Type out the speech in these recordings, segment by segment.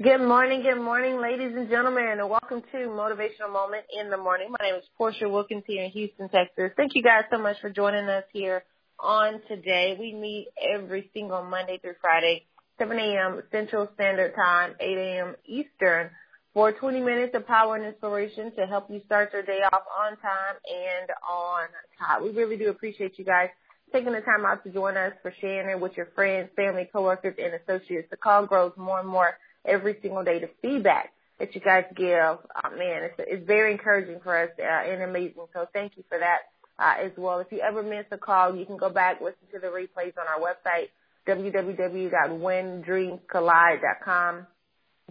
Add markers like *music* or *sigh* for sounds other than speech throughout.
Good morning, good morning, ladies and gentlemen, and welcome to Motivational Moment in the Morning. My name is Portia Wilkins here in Houston, Texas. Thank you guys so much for joining us here on today. We meet every single Monday through Friday, 7 a.m. Central Standard Time, 8 a.m. Eastern, for 20 minutes of power and inspiration to help you start your day off on time and on top. We really do appreciate you guys taking the time out to join us for sharing it with your friends, family, coworkers, and associates. The call grows more and more every single day. The feedback that you guys give, uh, man, it's, it's very encouraging for us uh, and amazing. So thank you for that uh, as well. If you ever miss a call, you can go back, listen to the replays on our website, www.whendreamscollide.com.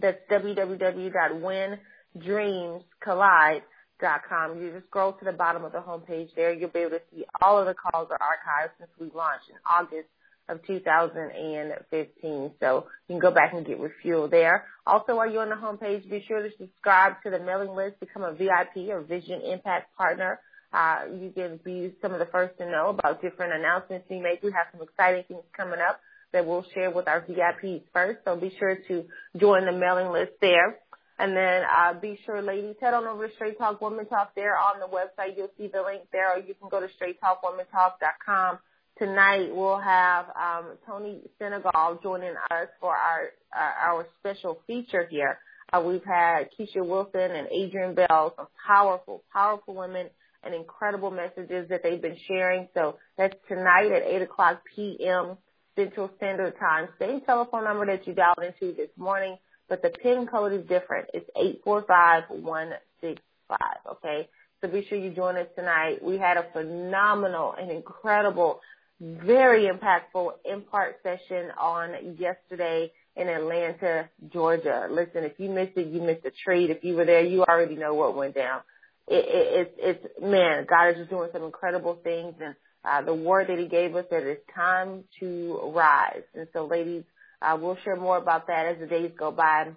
That's www.whendreamscollide.com. You just scroll to the bottom of the homepage there. You'll be able to see all of the calls are archived since we launched in August of 2015. So you can go back and get refueled there. Also, while you're on the homepage, be sure to subscribe to the mailing list, become a VIP or Vision Impact Partner. Uh, you can be some of the first to know about different announcements we make. We have some exciting things coming up that we'll share with our VIPs first. So be sure to join the mailing list there. And then uh, be sure, ladies, head on over to Straight Talk Woman Talk there on the website. You'll see the link there, or you can go to straighttalkwomantalk.com tonight we'll have um, Tony Senegal joining us for our uh, our special feature here. Uh, we've had Keisha Wilson and Adrienne Bell, some powerful, powerful women and incredible messages that they've been sharing. So that's tonight at 8 o'clock p.m. Central Standard Time. Same telephone number that you dialed into this morning, but the PIN code is different. It's 845165, okay? So be sure you join us tonight. We had a phenomenal and incredible very impactful impart session on yesterday in Atlanta, Georgia. Listen, if you missed it, you missed a treat. If you were there, you already know what went down. It, it, it's, it's, man, God is just doing some incredible things and uh, the word that he gave us that it's time to rise. And so ladies, uh, we'll share more about that as the days go by.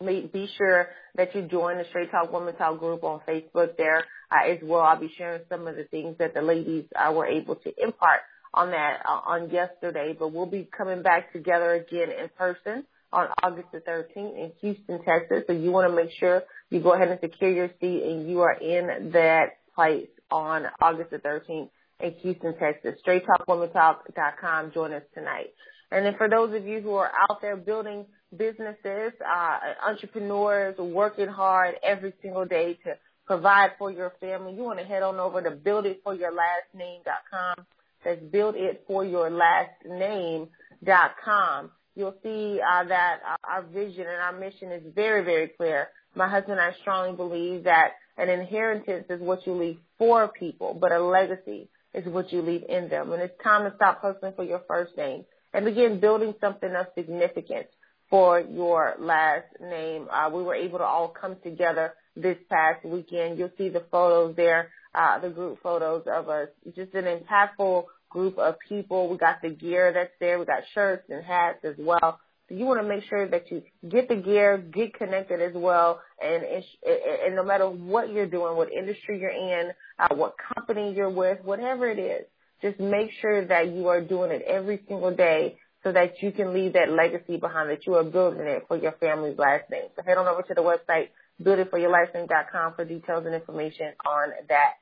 Be sure that you join the Straight Talk Woman Talk group on Facebook there uh, as well. I'll be sharing some of the things that the ladies uh, were able to impart on that uh, on yesterday, but we'll be coming back together again in person on August the 13th in Houston, Texas. So you want to make sure you go ahead and secure your seat and you are in that place on August the 13th in Houston, Texas. StraightTalkWomanTalk.com. Join us tonight. And then for those of you who are out there building businesses, uh, entrepreneurs, working hard every single day to provide for your family, you want to head on over to builditforyourlastname.com that's build it for your last name dot com. You'll see uh, that uh, our vision and our mission is very, very clear. My husband and I strongly believe that an inheritance is what you leave for people, but a legacy is what you leave in them. And it's time to stop hustling for your first name and begin building something of significance for your last name. Uh, we were able to all come together this past weekend. You'll see the photos there uh, the group photos of us. Just an impactful group of people. We got the gear that's there. We got shirts and hats as well. So you want to make sure that you get the gear, get connected as well, and and no matter what you're doing, what industry you're in, uh, what company you're with, whatever it is, just make sure that you are doing it every single day so that you can leave that legacy behind, that you are building it for your family's last name. So head on over to the website, builditforyourlastname.com for details and information on that.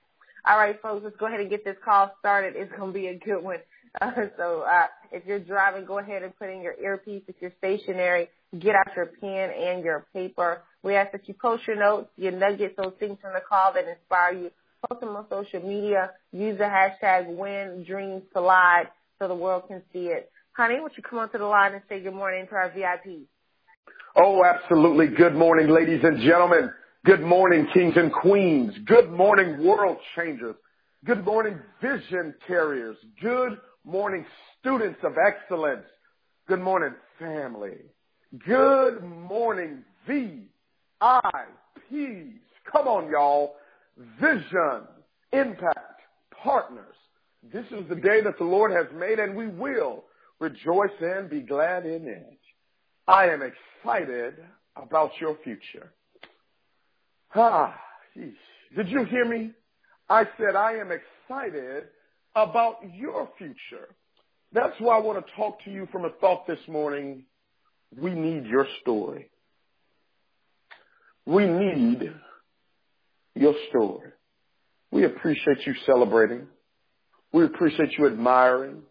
All right, folks, let's go ahead and get this call started. It's going to be a good one. *laughs* Uh, so uh, if you're driving, go ahead and put in your earpiece. If you're stationary, get out your pen and your paper. We ask that you post your notes, your nuggets, those things from the call that inspire you. Post them on social media. Use the hashtag When Dreams Collide so the world can see it. Honey, would you come onto the line and say good morning to our VIPs? Oh, absolutely. Good morning, ladies and gentlemen. Good morning, kings and queens. Good morning, world changers. Good morning, vision carriers. Good morning, students of excellence. Good morning, family. Good morning, VIPs. Come on, y'all. Vision, impact, partners. This is the day that the Lord has made and we will rejoice and be glad in it. I am excited about your future. Ah. Did you hear me? I said I am excited about your future. That's why I want to talk to you from a thought this morning. We need your story. We need your story. We appreciate you celebrating. We appreciate you admiring.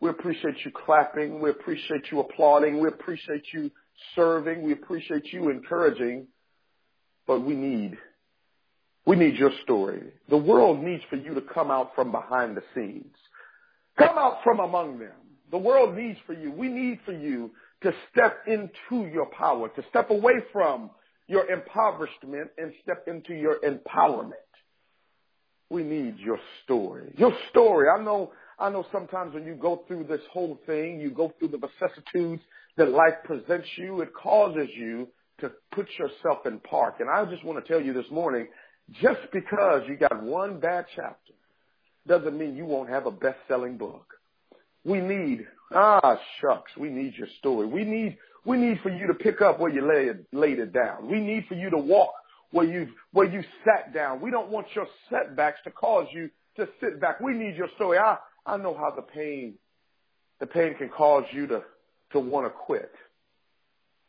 We appreciate you clapping. We appreciate you applauding. We appreciate you serving. We appreciate you encouraging. But we need, we need your story. The world needs for you to come out from behind the scenes. Come out from among them. The world needs for you. We need for you to step into your power, to step away from your impoverishment and step into your empowerment. We need your story. Your story. I know, I know sometimes when you go through this whole thing, you go through the vicissitudes that life presents you, it causes you to put yourself in park. And I just want to tell you this morning, just because you got one bad chapter doesn't mean you won't have a best-selling book. We need, ah, shucks, we need your story. We need, we need for you to pick up where you lay it, laid it down. We need for you to walk where you, where you sat down. We don't want your setbacks to cause you to sit back. We need your story. I, I know how the pain, the pain can cause you to, to want to quit.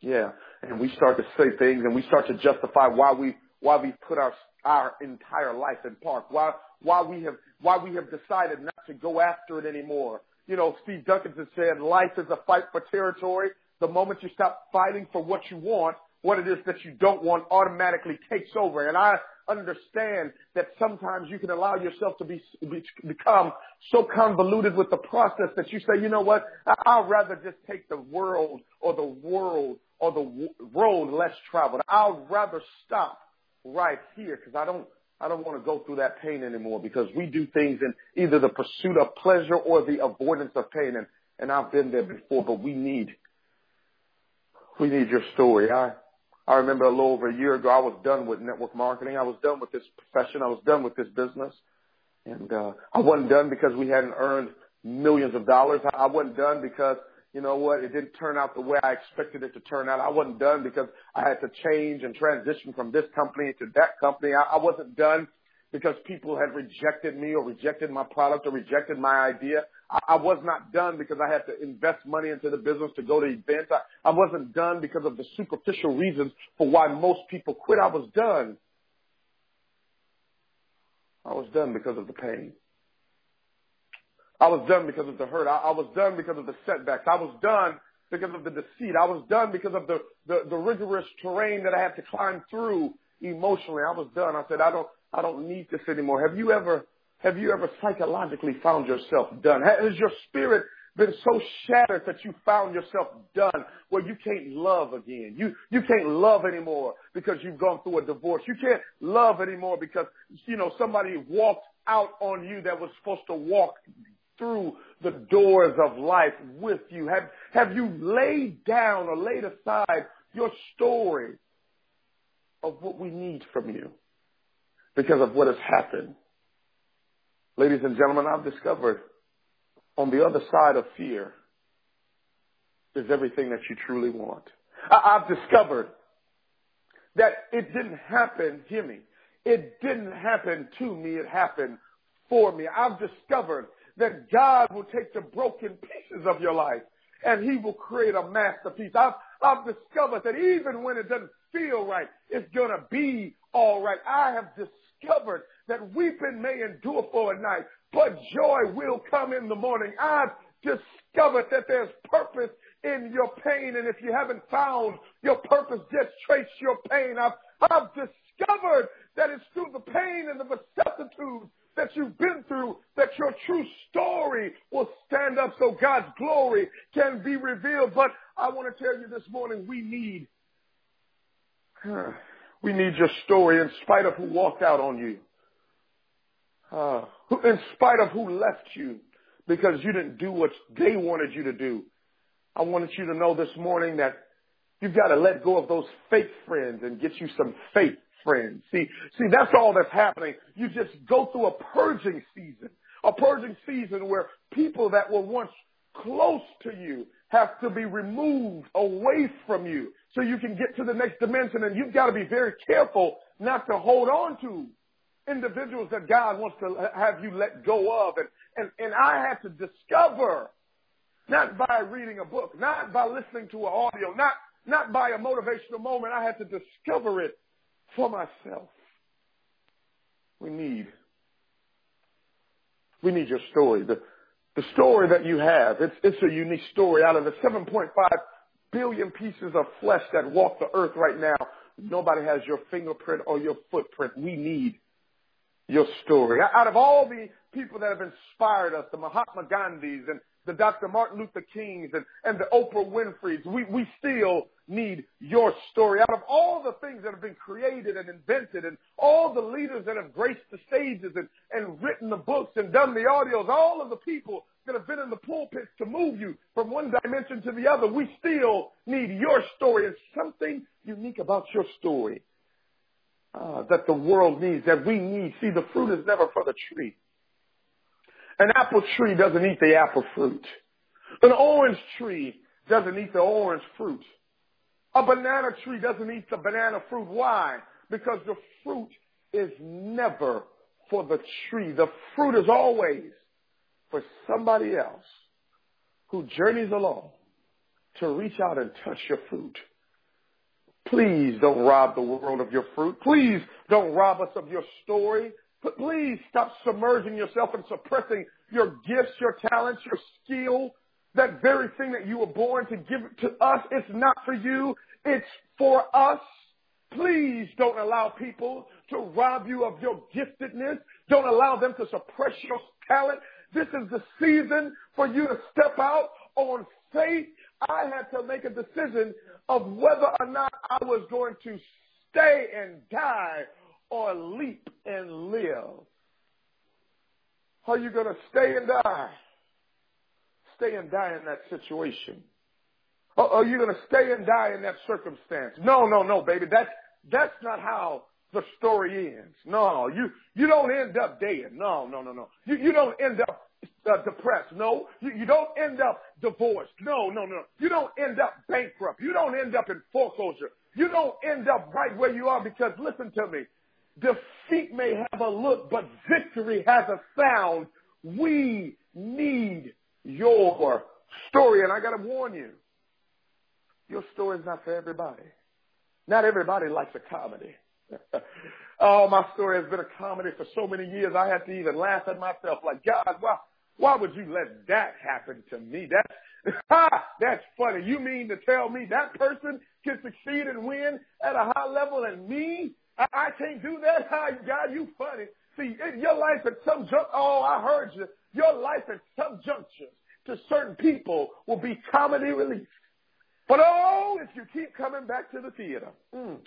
Yeah. And we start to say things and we start to justify why we, why we put our, our entire life in park, why, why we have, why we have decided not to go after it anymore. You know, Steve Duncanson said life is a fight for territory. The moment you stop fighting for what you want, what it is that you don't want automatically takes over. And I understand that sometimes you can allow yourself to be, be become so convoluted with the process that you say, you know what, I'd rather just take the world or the world or the road less traveled. I'd rather stop right here because I don't, I don't want to go through that pain anymore because we do things in either the pursuit of pleasure or the avoidance of pain. And, and I've been there before, but we need, we need your story. I, I remember a little over a year ago, I was done with network marketing. I was done with this profession. I was done with this business. And, uh, I wasn't done because we hadn't earned millions of dollars. I wasn't done because, you know what, it didn't turn out the way I expected it to turn out. I wasn't done because I had to change and transition from this company to that company. I, I wasn't done because people had rejected me or rejected my product or rejected my idea. I, was not done because I had to invest money into the business to go to events. I, I wasn't done because of the superficial reasons for why most people quit. I was done. I was done because of the pain. I was done because of the hurt. I, I was done because of the setbacks. I was done because of the deceit. I was done because of the, the, the rigorous terrain that I had to climb through emotionally. I was done. I said, I don't, I don't need this anymore. Have you ever have you ever psychologically found yourself done? Has your spirit been so shattered that you found yourself done where you can't love again? You, you can't love anymore because you've gone through a divorce. You can't love anymore because, you know, somebody walked out on you that was supposed to walk through the doors of life with you. Have, have you laid down or laid aside your story of what we need from you because of what has happened? Ladies and gentlemen, I've discovered on the other side of fear is everything that you truly want. I've discovered that it didn't happen, hear me, it didn't happen to me, it happened for me. I've discovered that God will take the broken pieces of your life and he will create a masterpiece. I've, I've discovered that even when it doesn't feel right, it's gonna be alright. I have discovered that weeping may endure for a night, but joy will come in the morning. I've discovered that there's purpose in your pain. And if you haven't found your purpose, just trace your pain. I've, I've discovered that it's through the pain and the vicissitudes that you've been through that your true story will stand up so God's glory can be revealed. But I want to tell you this morning, we need, we need your story in spite of who walked out on you uh, in spite of who left you because you didn't do what they wanted you to do. I wanted you to know this morning that you've got to let go of those fake friends and get you some fake friends. See, see, that's all that's happening. You just go through a purging season, a purging season where people that were once close to you have to be removed away from you so you can get to the next dimension. And you've got to be very careful not to hold on to individuals that God wants to have you let go of. And, and, and I had to discover, not by reading a book, not by listening to an audio, not, not by a motivational moment, I had to discover it for myself. We need, we need your story. The, the story that you have, it's, it's a unique story. Out of the 7.5 billion pieces of flesh that walk the earth right now, nobody has your fingerprint or your footprint. We need your story. Out of all the people that have inspired us, the Mahatma Gandhis and the Dr. Martin Luther Kings and, and the Oprah Winfrey's, we, we still need your story. Out of all the things that have been created and invented and all the leaders that have graced the stages and, and written the books and done the audios, all of the people that have been in the pulpits to move you from one dimension to the other, we still need your story. It's something unique about your story uh, that the world needs, that we need. See, the fruit is never for the tree. An apple tree doesn't eat the apple fruit. An orange tree doesn't eat the orange fruit. A banana tree doesn't eat the banana fruit. Why? Because the fruit is never for the tree. The fruit is always for somebody else who journeys along to reach out and touch your fruit. Please don't rob the world of your fruit. Please don't rob us of your story. Please stop submerging yourself and suppressing your gifts, your talents, your skill, that very thing that you were born to give to us. It's not for you. It's for us. Please don't allow people to rob you of your giftedness. Don't allow them to suppress your talent. This is the season for you to step out on faith. I had to make a decision of whether or not I was going to stay and die or leap and live. Are you going to stay and die? Stay and die in that situation. Are you going to stay and die in that circumstance? No, no, no, baby. That's, that's not how the story ends. No, you, you don't end up dead. No, no, no, no. You, you don't end up uh, depressed. No, you, you don't end up divorced. No, no, no. You don't end up bankrupt. You don't end up in foreclosure. You don't end up right where you are because listen to me. Defeat may have a look, but victory has a sound. We need your story. And I got to warn you, your story is not for everybody. Not everybody likes a comedy. *laughs* oh, my story has been a comedy for so many years. I had to even laugh at myself like, God, why, why would you let that happen to me? That's, *laughs* that's funny. You mean to tell me that person can succeed and win at a high level and me? I, I can't do that. God, you funny. See, in your life at some junk, oh, I heard you. Your life at some junctures to certain people will be comedy relief. But oh, if you keep coming back to the theater, mm,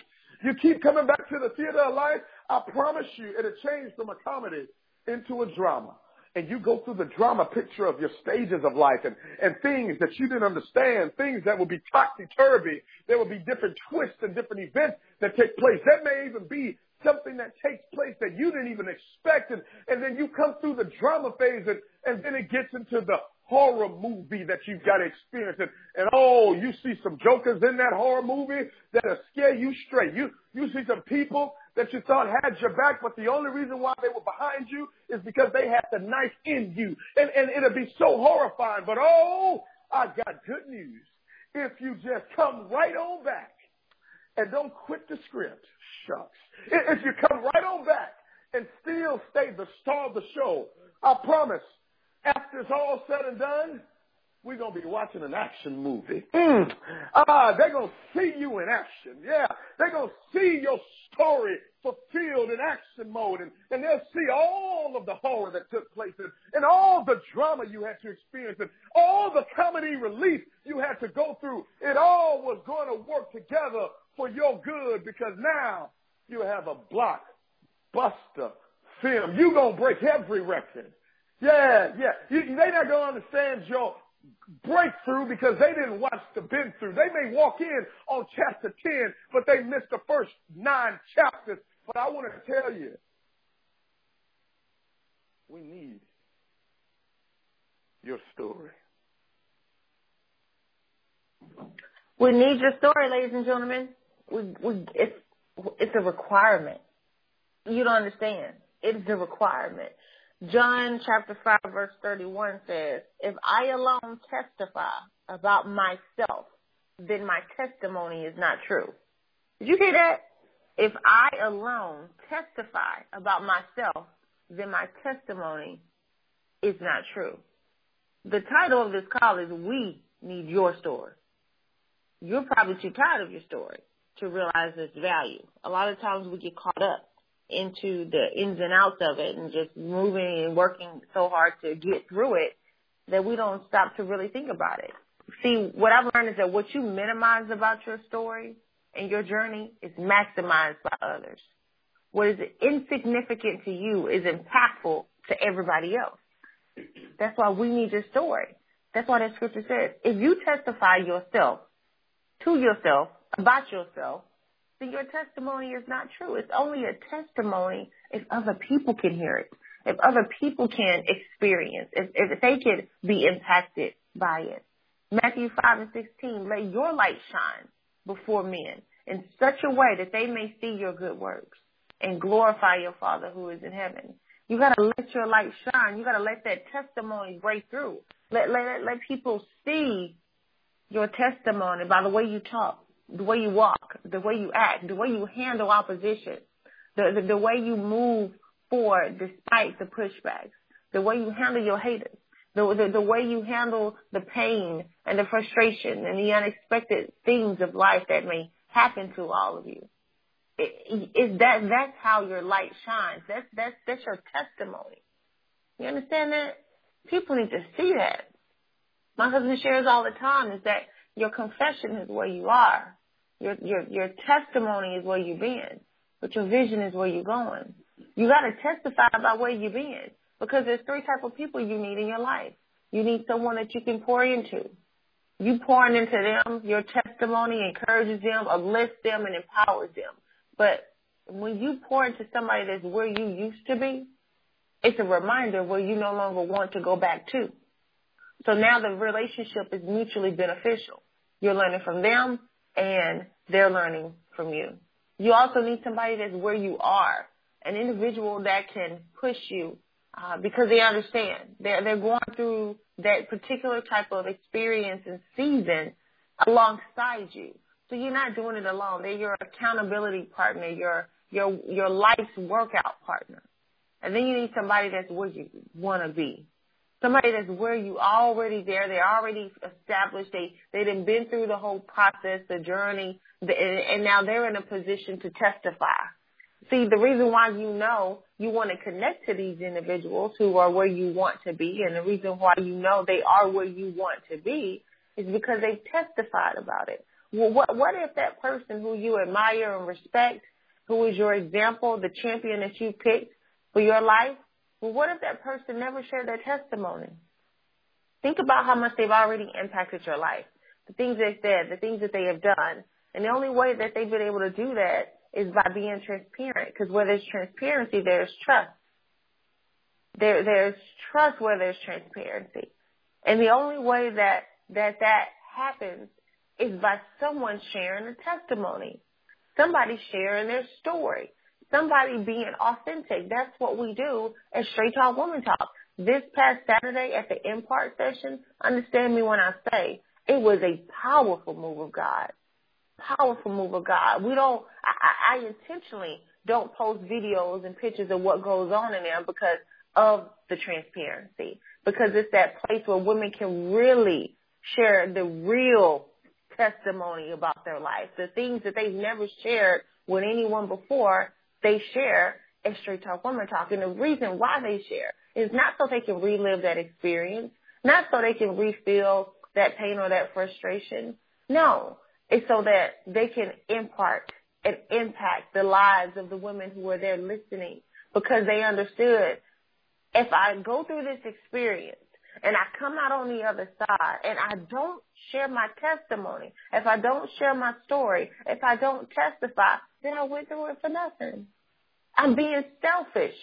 you keep coming back to the theater of life, I promise you it'll change from a comedy into a drama and you go through the drama picture of your stages of life and, and things that you didn't understand, things that will be topsy-turvy. There will be different twists and different events that take place. That may even be something that takes place that you didn't even expect. And, and then you come through the drama phase and, and then it gets into the horror movie that you've got to experience. And, and oh, you see some jokers in that horror movie that'll scare you straight. You, you see some people that you thought had your back, but the only reason why they were behind you is because they had the knife in you. And, and it'll be so horrifying. But oh, I got good news. If you just come right on back and don't quit the script, shucks. If you come right on back and still stay the star of the show, I promise, after it's all said and done, we're going to be watching an action movie. Mm. Ah, they're going to see you in action. Yeah. They're going to see your story fulfilled in action mode. And, and they'll see all of the horror that took place and, and all the drama you had to experience and all the comedy relief you had to go through. It all was going to work together for your good because now you have a blockbuster film. You're going to break every record. Yeah, yeah. You, they're not going to understand your breakthrough because they didn't watch the been through. They may walk in on chapter 10, but they missed the first nine chapters. But I want to tell you, we need your story. We need your story, ladies and gentlemen. We, we, it's, it's a requirement. You don't understand. It's a requirement. John chapter 5 verse 31 says, if I alone testify about myself, then my testimony is not true. Did you hear that? If I alone testify about myself, then my testimony is not true. The title of this call is We Need Your Story. You're probably too tired of your story to realize its value. A lot of times we get caught up into the ins and outs of it and just moving and working so hard to get through it that we don't stop to really think about it. See, what I've learned is that what you minimize about your story and your journey is maximized by others. What is insignificant to you is impactful to everybody else. That's why we need your story. That's why that scripture says, if you testify yourself to yourself about yourself, then your testimony is not true. It's only a testimony if other people can hear it, if other people can experience, if, if they can be impacted by it. Matthew 5 and 16, let your light shine before men in such a way that they may see your good works and glorify your Father who is in heaven. You gotta let your light shine. You gotta let that testimony break through. Let, let, let people see your testimony by the way you talk, the way you walk, the way you act, the way you handle opposition, the, the, the way you move forward despite the pushbacks, the way you handle your haters, the, the, the way you handle the pain and the frustration and the unexpected things of life that may happen to all of you. It, it, that that's how your light shines. That's that's that's your testimony. You understand that? People need to see that. My husband shares all the time is that your confession is where you are. Your your your testimony is where you've been, but your vision is where you're going. You got to testify about where you've been because there's three type of people you need in your life. You need someone that you can pour into. You pouring into them, your testimony encourages them, uplifts them, and empowers them. But when you pour into somebody that's where you used to be, it's a reminder where you no longer want to go back to. So now the relationship is mutually beneficial. You're learning from them and they're learning from you. You also need somebody that's where you are, an individual that can push you uh, because they understand. They're, they're going through that particular type of experience and season alongside you. So you're not doing it alone. They're your accountability partner, your your your life's workout partner. And then you need somebody that's where you want to be. Somebody that's where you already there. They're already established. They they've been through the whole process, the journey, and now they're in a position to testify. See, the reason why you know you want to connect to these individuals who are where you want to be, and the reason why you know they are where you want to be, is because they've testified about it. Well, what what if that person who you admire and respect, who is your example, the champion that you picked for your life, well, what if that person never shared their testimony? Think about how much they've already impacted your life, the things they've said, the things that they have done, and the only way that they've been able to do that is by being transparent. Because where there's transparency, there's trust. There, there's trust where there's transparency, and the only way that that that happens is by someone sharing a testimony, somebody sharing their story, somebody being authentic. That's what we do at Straight Talk Woman Talk. This past Saturday at the Impart session, understand me when I say it was a powerful move of God. Powerful move of God. We don't, I, I intentionally don't post videos and pictures of what goes on in there because of the transparency. Because it's that place where women can really share the real testimony about their life. The things that they've never shared with anyone before, they share at Straight Talk Woman Talk. And the reason why they share is not so they can relive that experience, not so they can refill that pain or that frustration. No, it's so that they can impart and impact the lives of the women who are there listening because they understood if I go through this experience and I come out on the other side and I don't share my testimony, if I don't share my story, if I don't testify, then I went through it for nothing. I'm being selfish.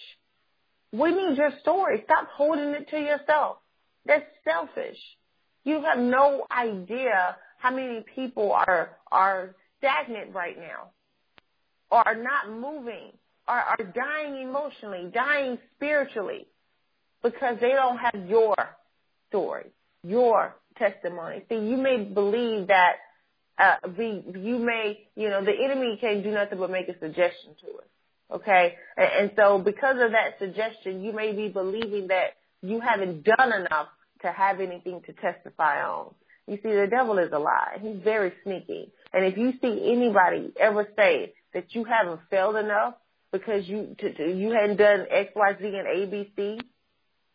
We need your story. Stop holding it to yourself. That's selfish. You have no idea how many people are are stagnant right now, or are not moving, or are dying emotionally, dying spiritually, because they don't have your story, your testimony. See, you may believe that uh, be, you may, you know, the enemy can't do nothing but make a suggestion to us. Okay. And, and so because of that suggestion, you may be believing that you haven't done enough to have anything to testify on. You see, the devil is a lie. He's very sneaky. And if you see anybody ever say that you haven't failed enough because you to, to, you hadn't done X, Y, Z, and A, B, C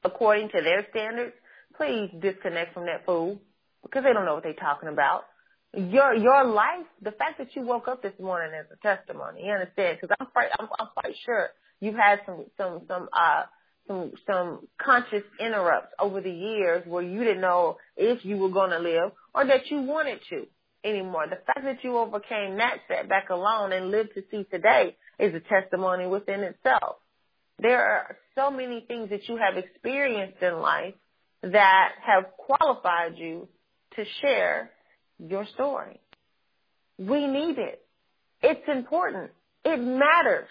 according to their standards, please disconnect from that fool because they don't know what they're talking about. Your your life, the fact that you woke up this morning is a testimony. You understand? Because I'm quite I'm, I'm quite sure you've had some some some uh some some conscious interrupts over the years where you didn't know if you were going to live or that you wanted to anymore. The fact that you overcame that setback alone and lived to see today is a testimony within itself. There are so many things that you have experienced in life that have qualified you to share your story. We need it. It's important. It matters.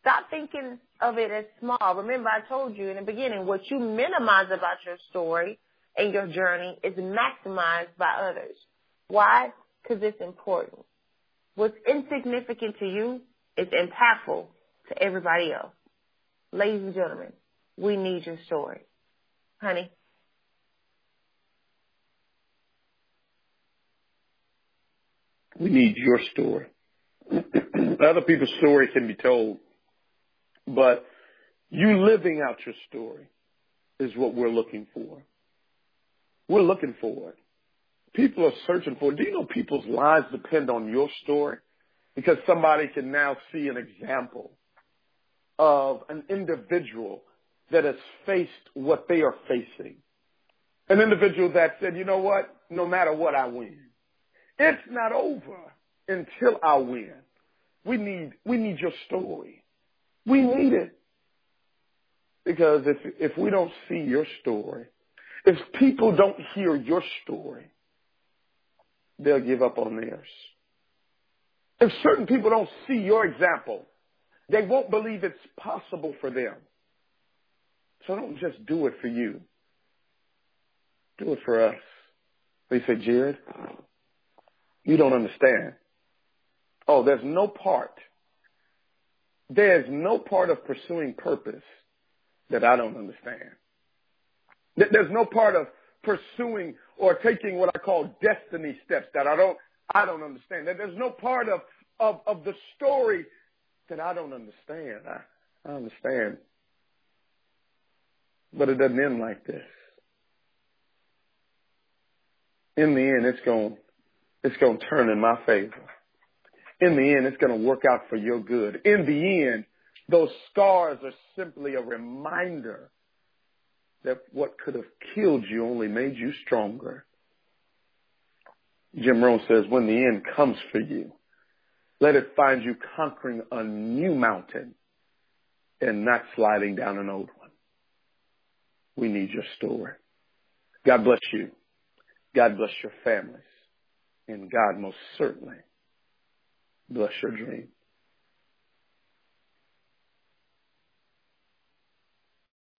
Stop thinking of it as small. Remember, I told you in the beginning, what you minimize about your story and your journey is maximized by others. Why? Because it's important. What's insignificant to you is impactful to everybody else. Ladies and gentlemen, we need your story. Honey. We need your story. Other people's story can be told, but you living out your story is what we're looking for. We're looking for it. People are searching for it. Do you know people's lives depend on your story? Because somebody can now see an example of an individual that has faced what they are facing. An individual that said, you know what? No matter what, I win. It's not over until I win. We need, we need your story. We need it. Because if, if we don't see your story, if people don't hear your story, they'll give up on theirs. If certain people don't see your example, they won't believe it's possible for them. So don't just do it for you. Do it for us. They say, Jared, you don't understand. Oh, there's no part. There's no part of pursuing purpose that I don't understand. There's no part of pursuing or taking what I call destiny steps that I don't, I don't understand. There's no part of, of, of the story that I don't understand. I, I understand. But it doesn't end like this. In the end, it's going, it's going to turn in my favor. In the end, it's going to work out for your good. In the end, those scars are simply a reminder that what could have killed you only made you stronger. Jim Rohn says, when the end comes for you, let it find you conquering a new mountain and not sliding down an old one. We need your story. God bless you. God bless your families. And God most certainly bless your dreams.